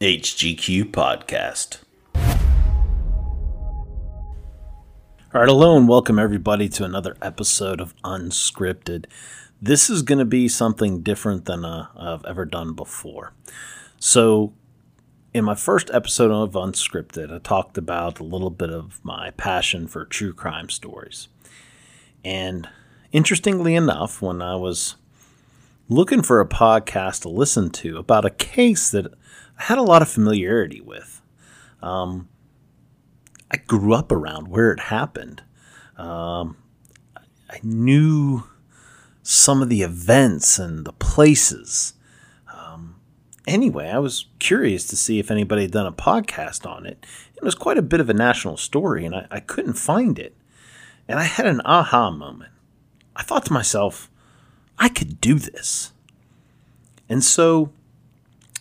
HGQ Podcast. All right, hello and welcome everybody to another episode of Unscripted. This is going to be something different than uh, I've ever done before. So, in my first episode of Unscripted, I talked about a little bit of my passion for true crime stories. And interestingly enough, when I was looking for a podcast to listen to about a case that had a lot of familiarity with, um, I grew up around where it happened. Um, I knew some of the events and the places. Um, anyway, I was curious to see if anybody had done a podcast on it. It was quite a bit of a national story, and I, I couldn't find it. And I had an aha moment. I thought to myself, I could do this. And so,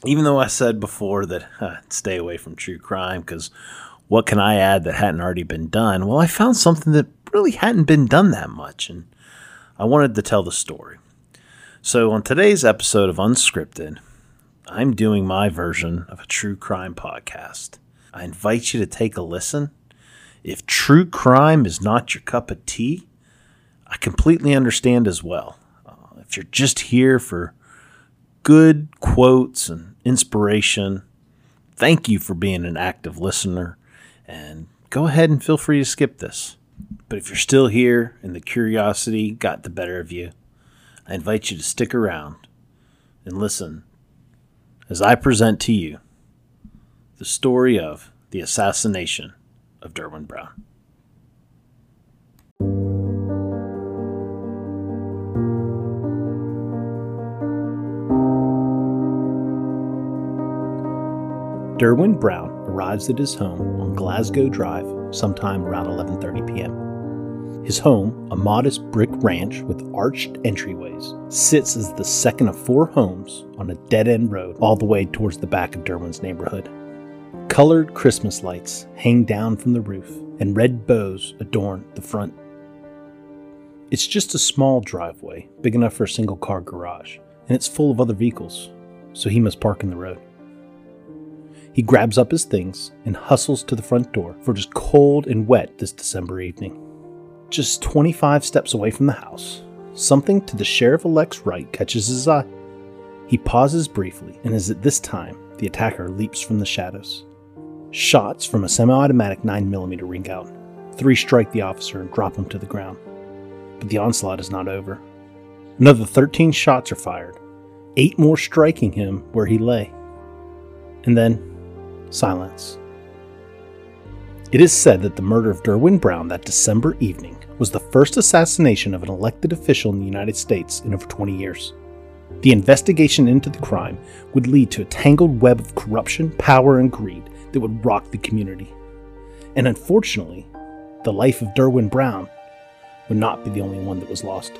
even though I said before that uh, stay away from true crime because what can I add that hadn't already been done? Well, I found something that really hadn't been done that much, and I wanted to tell the story. So, on today's episode of Unscripted, I'm doing my version of a true crime podcast. I invite you to take a listen. If true crime is not your cup of tea, I completely understand as well. Uh, if you're just here for good quotes and inspiration, thank you for being an active listener and go ahead and feel free to skip this. But if you're still here and the curiosity got the better of you, I invite you to stick around and listen as I present to you the story of the assassination of Derwin Brown. Derwin Brown arrives at his home on Glasgow Drive sometime around 11:30 p.m. His home, a modest brick ranch with arched entryways, sits as the second of four homes on a dead-end road all the way towards the back of Derwin's neighborhood. Colored Christmas lights hang down from the roof, and red bows adorn the front. It's just a small driveway, big enough for a single car garage, and it's full of other vehicles, so he must park in the road. He grabs up his things and hustles to the front door, for it is cold and wet this December evening. Just 25 steps away from the house, something to the sheriff elect's right catches his eye. He pauses briefly, and is at this time the attacker leaps from the shadows. Shots from a semi automatic 9mm ring out. Three strike the officer and drop him to the ground. But the onslaught is not over. Another 13 shots are fired, eight more striking him where he lay. And then silence. It is said that the murder of Derwin Brown that December evening was the first assassination of an elected official in the United States in over 20 years. The investigation into the crime would lead to a tangled web of corruption, power, and greed that would rock the community. And unfortunately, the life of Derwin Brown would not be the only one that was lost.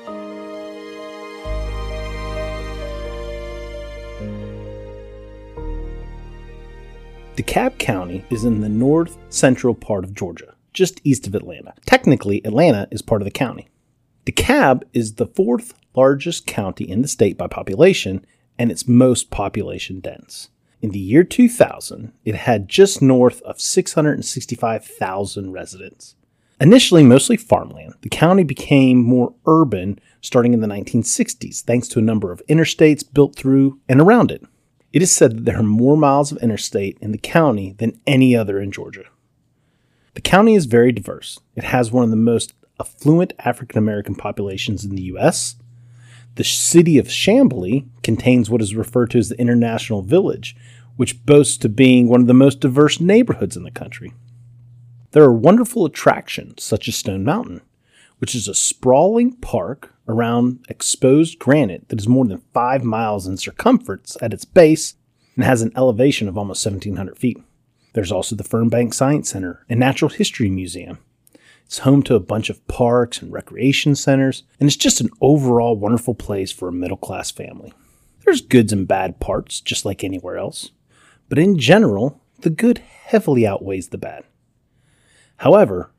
DeKalb County is in the north central part of Georgia, just east of Atlanta. Technically, Atlanta is part of the county. DeKalb is the fourth largest county in the state by population, and it's most population dense. In the year 2000, it had just north of 665,000 residents. Initially mostly farmland, the county became more urban starting in the 1960s thanks to a number of interstates built through and around it. It is said that there are more miles of interstate in the county than any other in Georgia. The county is very diverse. It has one of the most affluent African American populations in the U.S. The city of Chamblee contains what is referred to as the International Village, which boasts to being one of the most diverse neighborhoods in the country. There are wonderful attractions such as Stone Mountain, which is a sprawling park around exposed granite that is more than five miles in circumference at its base and has an elevation of almost 1,700 feet. There's also the Fernbank Science Center and Natural History Museum. It's home to a bunch of parks and recreation centers, and it's just an overall wonderful place for a middle class family. There's goods and bad parts, just like anywhere else, but in general, the good heavily outweighs the bad. However,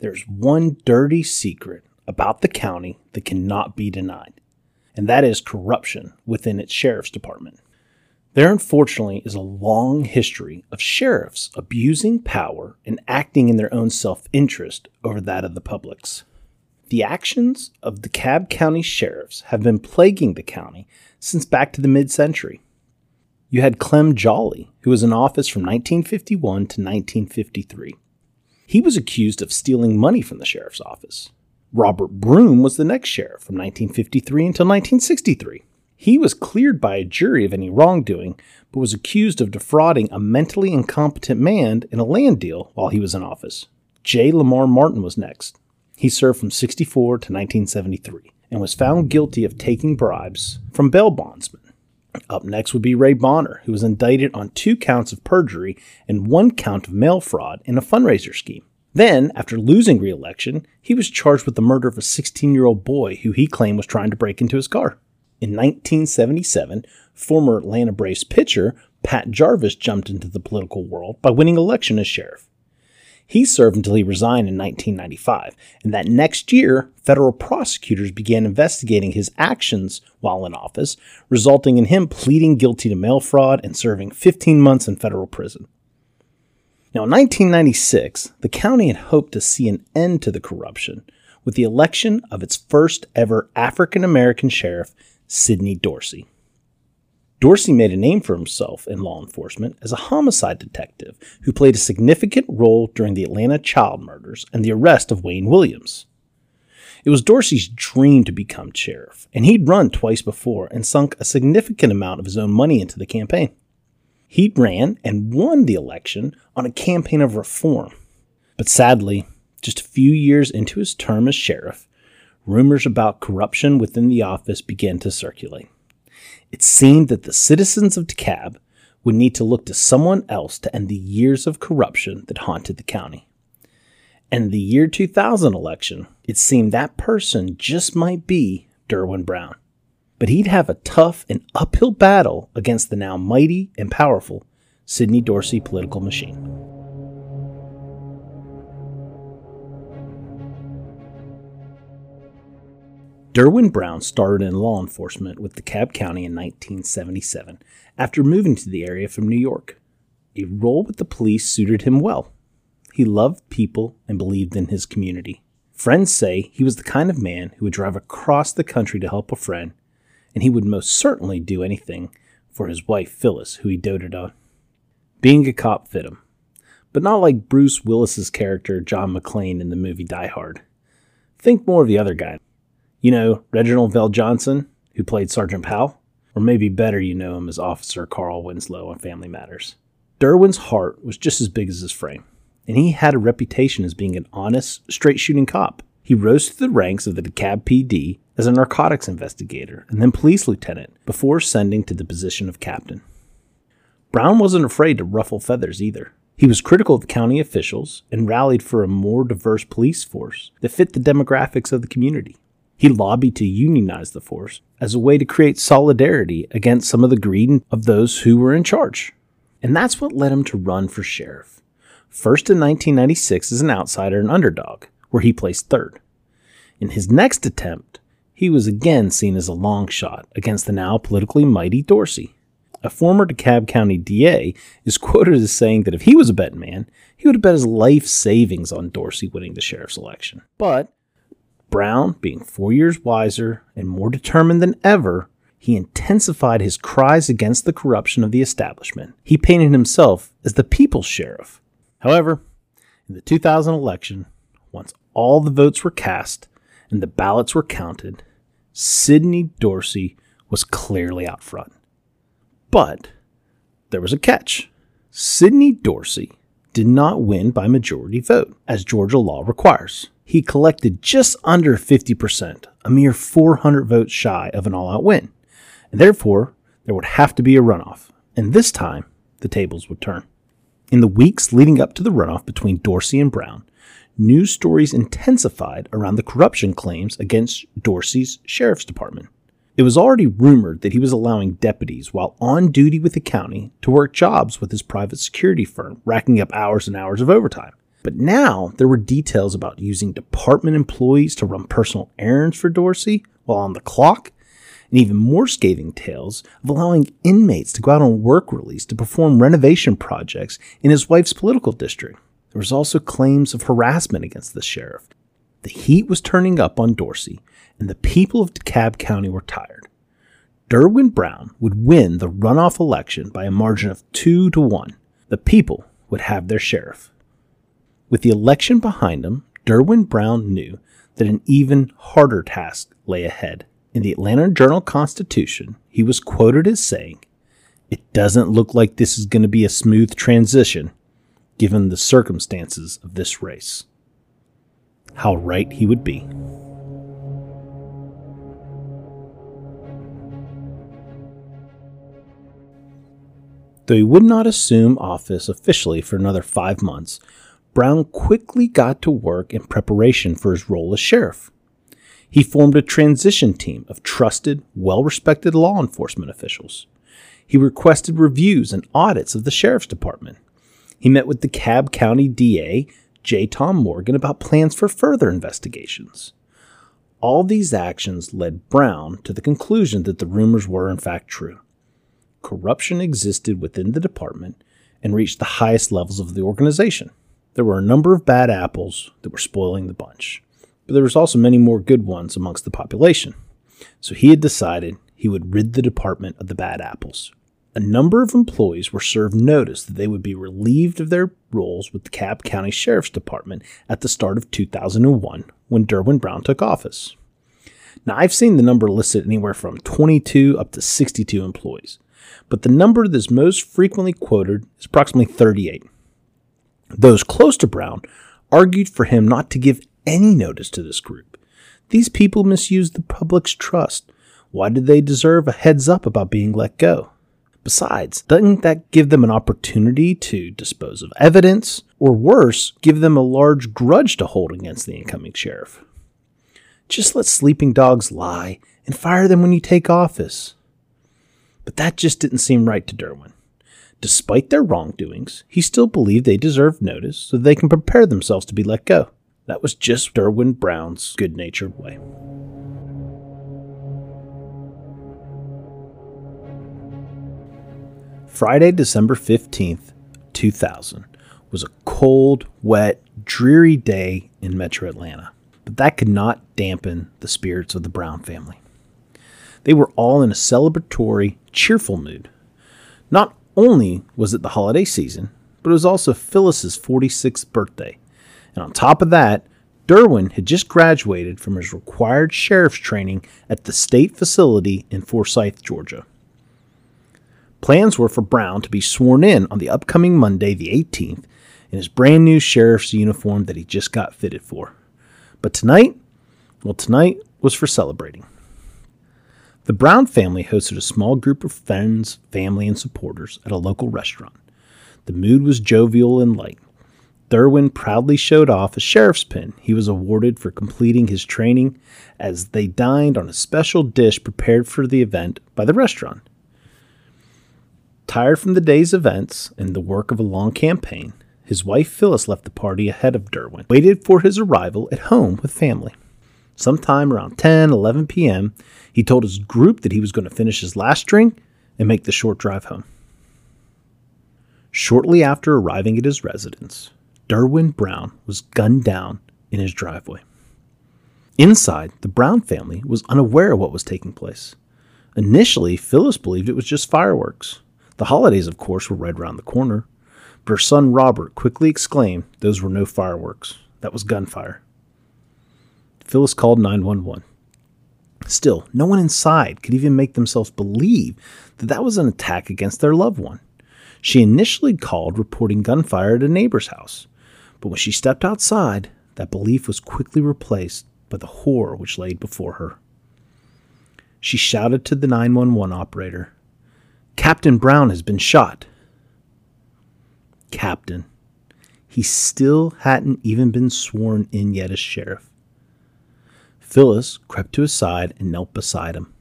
there's one dirty secret about the county that cannot be denied, and that is corruption within its sheriff's department. There unfortunately is a long history of sheriffs abusing power and acting in their own self interest over that of the public's. The actions of the DeKalb County sheriffs have been plaguing the county since back to the mid century. You had Clem Jolly, who was in office from 1951 to 1953. He was accused of stealing money from the sheriff's office. Robert Broom was the next sheriff from 1953 until 1963. He was cleared by a jury of any wrongdoing, but was accused of defrauding a mentally incompetent man in a land deal while he was in office. J. Lamar Martin was next. He served from 64 to 1973 and was found guilty of taking bribes from bail bondsmen. Up next would be Ray Bonner, who was indicted on two counts of perjury and one count of mail fraud in a fundraiser scheme. Then, after losing re election, he was charged with the murder of a 16 year old boy who he claimed was trying to break into his car. In 1977, former Atlanta Braves pitcher Pat Jarvis jumped into the political world by winning election as sheriff. He served until he resigned in 1995, and that next year, federal prosecutors began investigating his actions while in office, resulting in him pleading guilty to mail fraud and serving 15 months in federal prison. Now, in 1996, the county had hoped to see an end to the corruption with the election of its first ever African American sheriff Sidney Dorsey. Dorsey made a name for himself in law enforcement as a homicide detective who played a significant role during the Atlanta child murders and the arrest of Wayne Williams. It was Dorsey's dream to become sheriff, and he'd run twice before and sunk a significant amount of his own money into the campaign. He ran and won the election on a campaign of reform. But sadly, just a few years into his term as sheriff, rumors about corruption within the office began to circulate. It seemed that the citizens of DeKalb would need to look to someone else to end the years of corruption that haunted the county. And the year 2000 election, it seemed that person just might be Derwin Brown. But he'd have a tough and uphill battle against the now mighty and powerful Sidney Dorsey political machine. Derwin Brown started in law enforcement with DeKalb County in 1977 after moving to the area from New York. A role with the police suited him well. He loved people and believed in his community. Friends say he was the kind of man who would drive across the country to help a friend, and he would most certainly do anything for his wife Phyllis, who he doted on. Being a cop fit him, but not like Bruce Willis's character John McClane in the movie Die Hard. Think more of the other guy. You know Reginald VelJohnson, who played Sergeant Powell? Or maybe better, you know him as Officer Carl Winslow on Family Matters. Derwin's heart was just as big as his frame, and he had a reputation as being an honest, straight shooting cop. He rose to the ranks of the DeKalb PD as a narcotics investigator and then police lieutenant before ascending to the position of captain. Brown wasn't afraid to ruffle feathers either. He was critical of county officials and rallied for a more diverse police force that fit the demographics of the community. He lobbied to unionize the force as a way to create solidarity against some of the greed of those who were in charge. And that's what led him to run for sheriff. First in 1996 as an outsider and underdog, where he placed third. In his next attempt, he was again seen as a long shot against the now politically mighty Dorsey. A former DeKalb County DA is quoted as saying that if he was a betting man, he would have bet his life savings on Dorsey winning the sheriff's election. But Brown, being four years wiser and more determined than ever, he intensified his cries against the corruption of the establishment. He painted himself as the people's sheriff. However, in the 2000 election, once all the votes were cast and the ballots were counted, Sidney Dorsey was clearly out front. But there was a catch. Sidney Dorsey did not win by majority vote, as Georgia law requires he collected just under 50%, a mere 400 votes shy of an all out win. And therefore, there would have to be a runoff. And this time, the tables would turn. In the weeks leading up to the runoff between Dorsey and Brown, news stories intensified around the corruption claims against Dorsey's sheriff's department. It was already rumored that he was allowing deputies while on duty with the county to work jobs with his private security firm, racking up hours and hours of overtime. But now there were details about using department employees to run personal errands for Dorsey while on the clock, and even more scathing tales of allowing inmates to go out on work release to perform renovation projects in his wife's political district. There was also claims of harassment against the sheriff. The heat was turning up on Dorsey, and the people of DeKalb County were tired. Derwin Brown would win the runoff election by a margin of two to one. The people would have their sheriff. With the election behind him, Derwin Brown knew that an even harder task lay ahead. In the Atlanta Journal Constitution, he was quoted as saying, It doesn't look like this is going to be a smooth transition, given the circumstances of this race. How right he would be. Though he would not assume office officially for another five months, Brown quickly got to work in preparation for his role as sheriff. He formed a transition team of trusted, well respected law enforcement officials. He requested reviews and audits of the sheriff's department. He met with the Cobb County DA, J. Tom Morgan, about plans for further investigations. All these actions led Brown to the conclusion that the rumors were in fact true. Corruption existed within the department and reached the highest levels of the organization. There were a number of bad apples that were spoiling the bunch but there was also many more good ones amongst the population. So he had decided he would rid the department of the bad apples. A number of employees were served notice that they would be relieved of their roles with the Cobb County Sheriff's Department at the start of 2001 when Derwin Brown took office. Now, I've seen the number listed anywhere from 22 up to 62 employees, but the number that is most frequently quoted is approximately 38. Those close to Brown argued for him not to give any notice to this group. These people misused the public's trust. Why did they deserve a heads up about being let go? Besides, doesn't that give them an opportunity to dispose of evidence, or worse, give them a large grudge to hold against the incoming sheriff? Just let sleeping dogs lie and fire them when you take office. But that just didn't seem right to Derwin. Despite their wrongdoings, he still believed they deserved notice so they can prepare themselves to be let go. That was just Derwin Brown's good natured way. Friday, December 15th, 2000, was a cold, wet, dreary day in metro Atlanta, but that could not dampen the spirits of the Brown family. They were all in a celebratory, cheerful mood. Not only was it the holiday season, but it was also Phyllis's 46th birthday, and on top of that, Derwin had just graduated from his required sheriff's training at the state facility in Forsyth, Georgia. Plans were for Brown to be sworn in on the upcoming Monday, the 18th, in his brand new sheriff's uniform that he just got fitted for. But tonight, well, tonight was for celebrating. The Brown family hosted a small group of friends, family, and supporters at a local restaurant. The mood was jovial and light. Derwin proudly showed off a sheriff's pin he was awarded for completing his training as they dined on a special dish prepared for the event by the restaurant. Tired from the day's events and the work of a long campaign, his wife Phyllis left the party ahead of Derwin, waited for his arrival at home with family. Sometime around 10, 11 p.m., he told his group that he was going to finish his last drink and make the short drive home. Shortly after arriving at his residence, Derwin Brown was gunned down in his driveway. Inside, the Brown family was unaware of what was taking place. Initially, Phyllis believed it was just fireworks. The holidays, of course, were right around the corner. But her son Robert quickly exclaimed those were no fireworks. That was gunfire. Phyllis called 911. Still, no one inside could even make themselves believe that that was an attack against their loved one. She initially called reporting gunfire at a neighbor's house, but when she stepped outside, that belief was quickly replaced by the horror which lay before her. She shouted to the 911 operator, Captain Brown has been shot. Captain. He still hadn't even been sworn in yet as sheriff. Phyllis crept to his side and knelt beside him.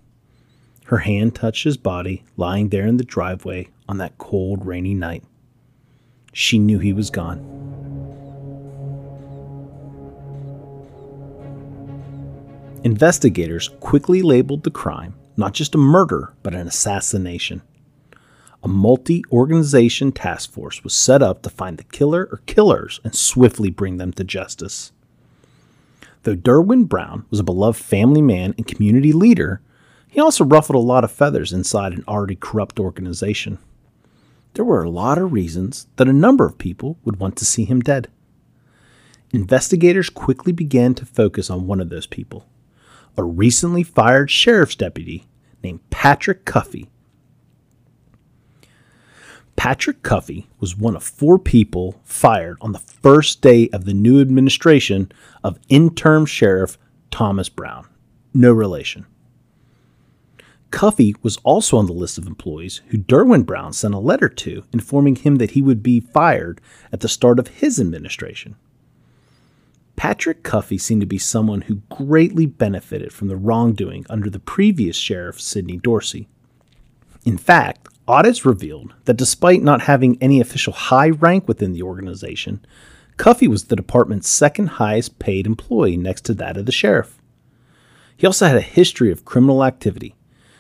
Her hand touched his body, lying there in the driveway on that cold, rainy night. She knew he was gone. Investigators quickly labeled the crime not just a murder, but an assassination. A multi organization task force was set up to find the killer or killers and swiftly bring them to justice. Though Derwin Brown was a beloved family man and community leader, he also ruffled a lot of feathers inside an already corrupt organization. There were a lot of reasons that a number of people would want to see him dead. Investigators quickly began to focus on one of those people, a recently fired sheriff's deputy named Patrick Cuffey. Patrick Cuffey was one of four people fired on the first day of the new administration of interim sheriff Thomas Brown. No relation. Cuffey was also on the list of employees who Derwin Brown sent a letter to informing him that he would be fired at the start of his administration. Patrick Cuffey seemed to be someone who greatly benefited from the wrongdoing under the previous sheriff, Sidney Dorsey. In fact, audits revealed that despite not having any official high rank within the organization, Cuffey was the department's second highest paid employee next to that of the sheriff. He also had a history of criminal activity,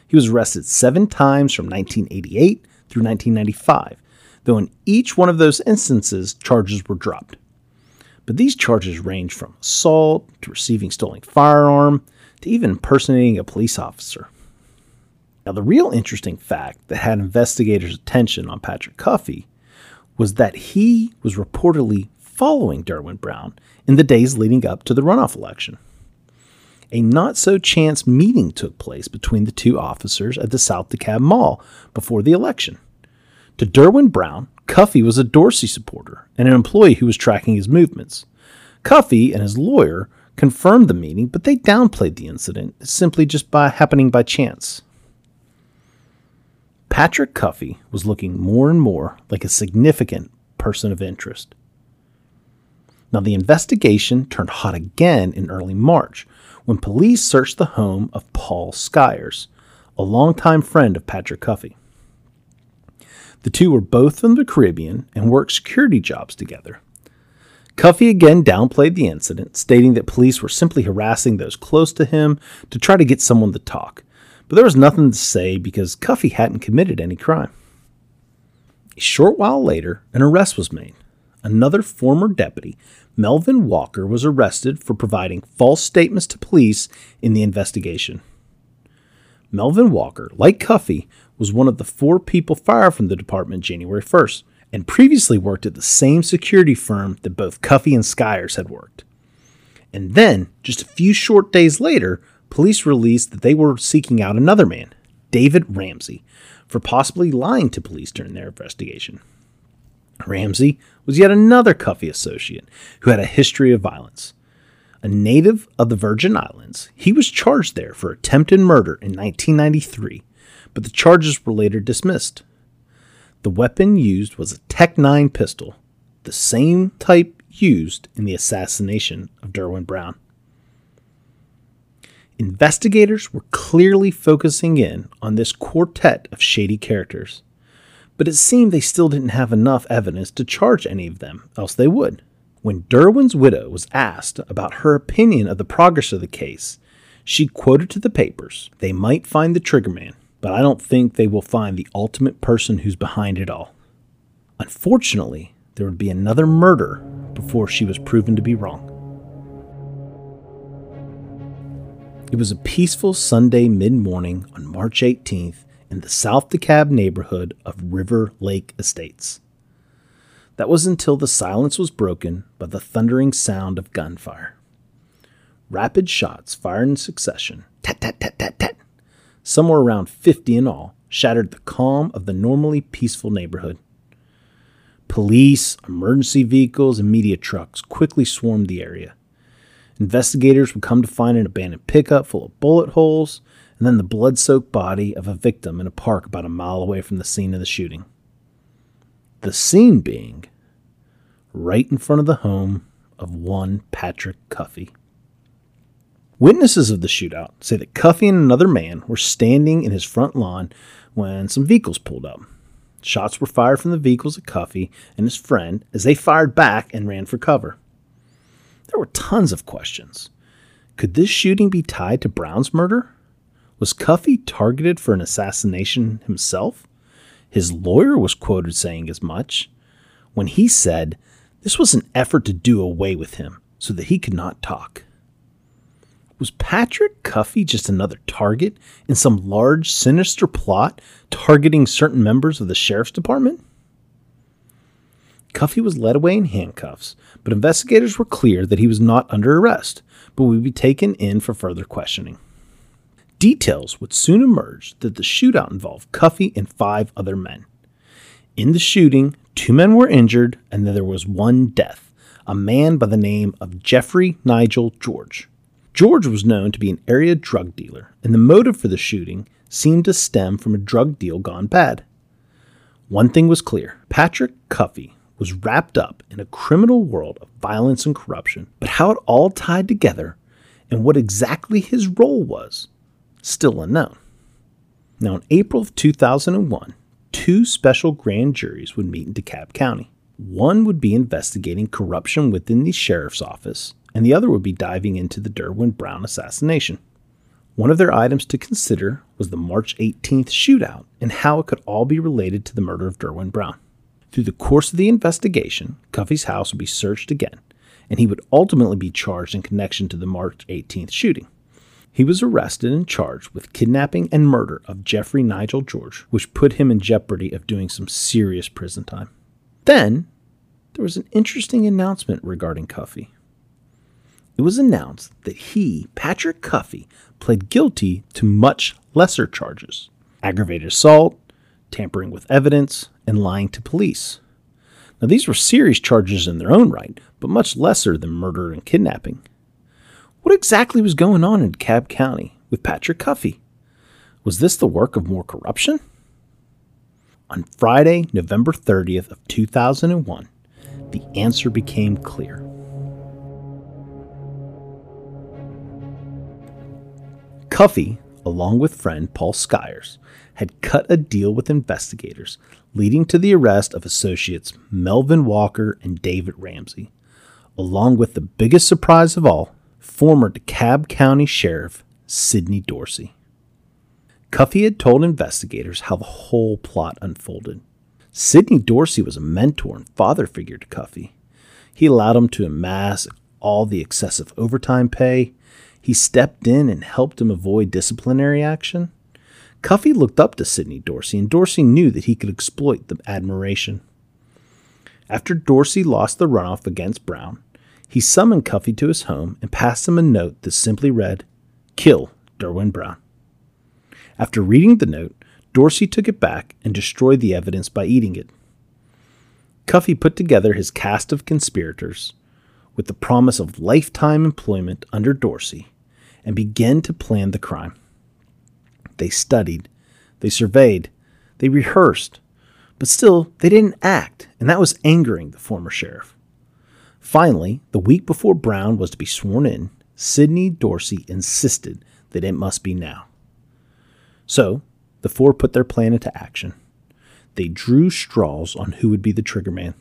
he was arrested seven times from 1988 through 1995, though in each one of those instances, charges were dropped. But these charges range from assault to receiving stolen firearm to even impersonating a police officer. Now, the real interesting fact that had investigators' attention on Patrick Cuffey was that he was reportedly following Derwin Brown in the days leading up to the runoff election a not so chance meeting took place between the two officers at the South DeKalb Mall before the election. To Derwin Brown, Cuffey was a Dorsey supporter and an employee who was tracking his movements. Cuffey and his lawyer confirmed the meeting, but they downplayed the incident simply just by happening by chance. Patrick Cuffey was looking more and more like a significant person of interest. Now, the investigation turned hot again in early March when police searched the home of Paul Skyers, a longtime friend of Patrick Cuffey. The two were both from the Caribbean and worked security jobs together. Cuffey again downplayed the incident, stating that police were simply harassing those close to him to try to get someone to talk. But there was nothing to say because Cuffey hadn't committed any crime. A short while later, an arrest was made. Another former deputy Melvin Walker was arrested for providing false statements to police in the investigation. Melvin Walker, like Cuffey, was one of the four people fired from the department January 1st and previously worked at the same security firm that both Cuffey and Skyers had worked. And then, just a few short days later, police released that they were seeking out another man, David Ramsey, for possibly lying to police during their investigation. Ramsey was yet another Cuffey associate who had a history of violence. A native of the Virgin Islands, he was charged there for attempted murder in 1993, but the charges were later dismissed. The weapon used was a TEC-9 pistol, the same type used in the assassination of Derwin Brown. Investigators were clearly focusing in on this quartet of shady characters but it seemed they still didn't have enough evidence to charge any of them, else they would. When Derwin's widow was asked about her opinion of the progress of the case, she quoted to the papers, They might find the triggerman, but I don't think they will find the ultimate person who's behind it all. Unfortunately, there would be another murder before she was proven to be wrong. It was a peaceful Sunday mid morning on March 18th, in the South DeKalb neighborhood of River Lake Estates. That was until the silence was broken by the thundering sound of gunfire. Rapid shots fired in succession, tat tat tat tat tat, somewhere around 50 in all, shattered the calm of the normally peaceful neighborhood. Police, emergency vehicles, and media trucks quickly swarmed the area. Investigators would come to find an abandoned pickup full of bullet holes and then the blood soaked body of a victim in a park about a mile away from the scene of the shooting. The scene being right in front of the home of one Patrick Cuffey. Witnesses of the shootout say that Cuffey and another man were standing in his front lawn when some vehicles pulled up. Shots were fired from the vehicles at Cuffey and his friend as they fired back and ran for cover. There were tons of questions. Could this shooting be tied to Brown's murder? Was Cuffey targeted for an assassination himself? His lawyer was quoted saying as much when he said this was an effort to do away with him so that he could not talk. Was Patrick Cuffey just another target in some large, sinister plot targeting certain members of the sheriff's department? Cuffey was led away in handcuffs, but investigators were clear that he was not under arrest, but would be taken in for further questioning. Details would soon emerge that the shootout involved Cuffey and five other men. In the shooting, two men were injured, and there was one death a man by the name of Jeffrey Nigel George. George was known to be an area drug dealer, and the motive for the shooting seemed to stem from a drug deal gone bad. One thing was clear Patrick Cuffey was wrapped up in a criminal world of violence and corruption, but how it all tied together and what exactly his role was, still unknown. Now, in April of 2001, two special grand juries would meet in DeKalb County. One would be investigating corruption within the sheriff's office, and the other would be diving into the Derwin Brown assassination. One of their items to consider was the March 18th shootout and how it could all be related to the murder of Derwin Brown. Through the course of the investigation, Cuffey's house would be searched again, and he would ultimately be charged in connection to the March 18th shooting. He was arrested and charged with kidnapping and murder of Jeffrey Nigel George, which put him in jeopardy of doing some serious prison time. Then, there was an interesting announcement regarding Cuffey it was announced that he, Patrick Cuffey, pled guilty to much lesser charges aggravated assault, tampering with evidence, and lying to police. Now, these were serious charges in their own right, but much lesser than murder and kidnapping. What exactly was going on in DeKalb County with Patrick Cuffey? Was this the work of more corruption? On Friday, November 30th of 2001, the answer became clear. Cuffey, along with friend Paul Skyers, had cut a deal with investigators, leading to the arrest of associates Melvin Walker and David Ramsey, along with the biggest surprise of all, former DeKalb County Sheriff Sidney Dorsey. Cuffey had told investigators how the whole plot unfolded. Sidney Dorsey was a mentor and father figure to Cuffey. He allowed him to amass all the excessive overtime pay he stepped in and helped him avoid disciplinary action. Cuffey looked up to Sidney Dorsey, and Dorsey knew that he could exploit the admiration. After Dorsey lost the runoff against Brown, he summoned Cuffey to his home and passed him a note that simply read, Kill Derwin Brown. After reading the note, Dorsey took it back and destroyed the evidence by eating it. Cuffey put together his cast of conspirators with the promise of lifetime employment under Dorsey and began to plan the crime. They studied, they surveyed, they rehearsed, but still they didn't act, and that was angering the former sheriff. Finally, the week before Brown was to be sworn in, Sidney Dorsey insisted that it must be now. So, the four put their plan into action. They drew straws on who would be the triggerman.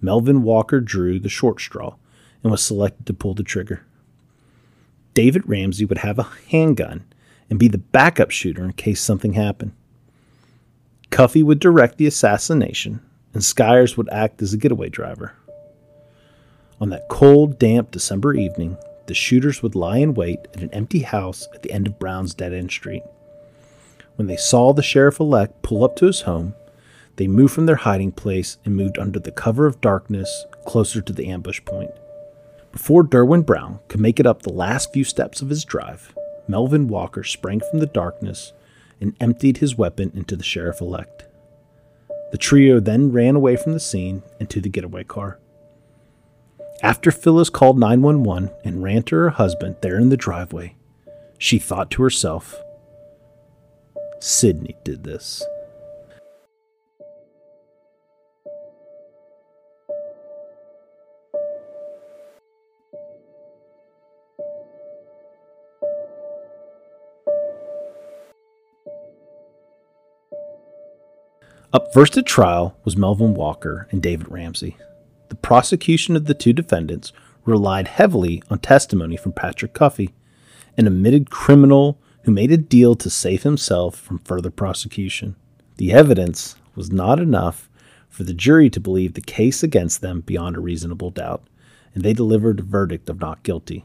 Melvin Walker drew the short straw and was selected to pull the trigger. David Ramsey would have a handgun and be the backup shooter in case something happened. Cuffey would direct the assassination, and Skyers would act as a getaway driver. On that cold, damp December evening, the shooters would lie in wait at an empty house at the end of Brown's dead end street. When they saw the sheriff elect pull up to his home, they moved from their hiding place and moved under the cover of darkness closer to the ambush point. Before Derwin Brown could make it up the last few steps of his drive, Melvin Walker sprang from the darkness and emptied his weapon into the sheriff elect. The trio then ran away from the scene and to the getaway car. After Phyllis called 911 and ran to her husband there in the driveway, she thought to herself, Sidney did this. Up first at trial was Melvin Walker and David Ramsey. The prosecution of the two defendants relied heavily on testimony from Patrick Cuffey, an admitted criminal who made a deal to save himself from further prosecution. The evidence was not enough for the jury to believe the case against them beyond a reasonable doubt, and they delivered a verdict of not guilty.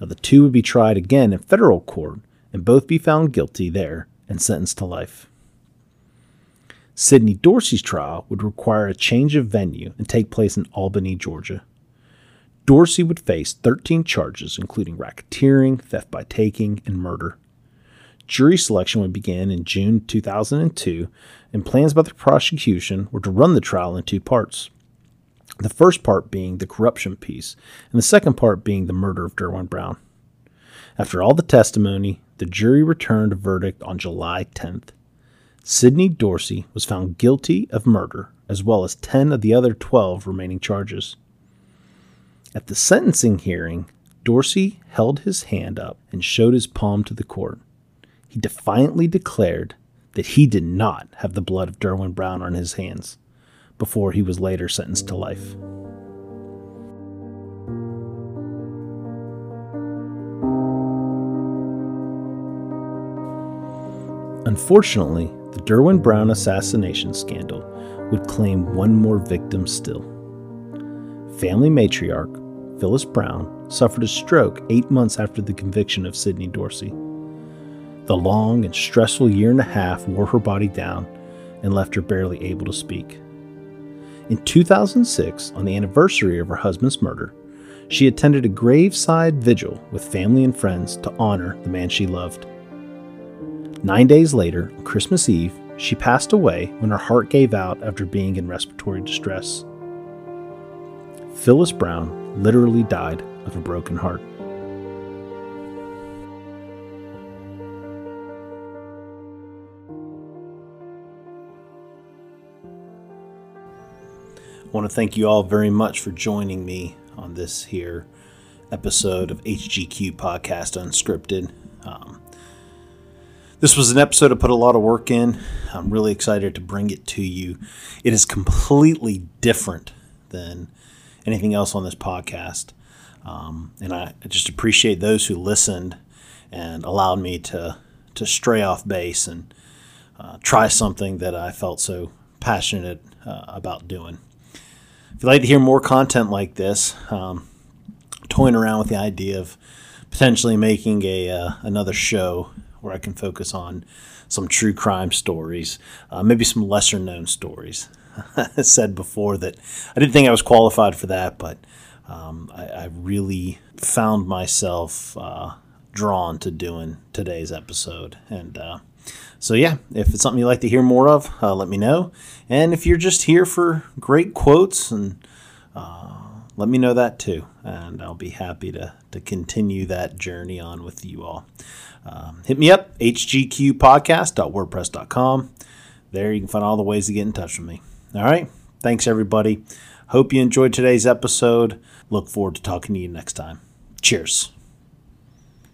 Now, the two would be tried again in federal court and both be found guilty there and sentenced to life. Sidney Dorsey's trial would require a change of venue and take place in Albany, Georgia. Dorsey would face 13 charges, including racketeering, theft by taking, and murder. Jury selection would begin in June 2002, and plans by the prosecution were to run the trial in two parts. The first part being the corruption piece, and the second part being the murder of Derwin Brown. After all the testimony, the jury returned a verdict on July 10th. Sidney Dorsey was found guilty of murder, as well as 10 of the other 12 remaining charges. At the sentencing hearing, Dorsey held his hand up and showed his palm to the court. He defiantly declared that he did not have the blood of Derwin Brown on his hands before he was later sentenced to life. Unfortunately, the Derwin Brown assassination scandal would claim one more victim still. Family matriarch Phyllis Brown suffered a stroke eight months after the conviction of Sidney Dorsey. The long and stressful year and a half wore her body down and left her barely able to speak. In 2006, on the anniversary of her husband's murder, she attended a graveside vigil with family and friends to honor the man she loved. Nine days later, on Christmas Eve, she passed away when her heart gave out after being in respiratory distress. Phyllis Brown literally died of a broken heart. I want to thank you all very much for joining me on this here episode of HGQ Podcast Unscripted. Um, this was an episode I put a lot of work in. I'm really excited to bring it to you. It is completely different than anything else on this podcast. Um, and I just appreciate those who listened and allowed me to, to stray off base and uh, try something that I felt so passionate uh, about doing. If you'd like to hear more content like this, um, toying around with the idea of potentially making a uh, another show where I can focus on some true crime stories, uh, maybe some lesser known stories. I said before that I didn't think I was qualified for that, but um, I, I, really found myself uh, drawn to doing today's episode. And uh, so, yeah, if it's something you'd like to hear more of, uh, let me know. And if you're just here for great quotes and uh, let me know that too, and I'll be happy to, to continue that journey on with you all. Um, hit me up, hgqpodcast.wordpress.com. There you can find all the ways to get in touch with me. All right. Thanks, everybody. Hope you enjoyed today's episode. Look forward to talking to you next time. Cheers.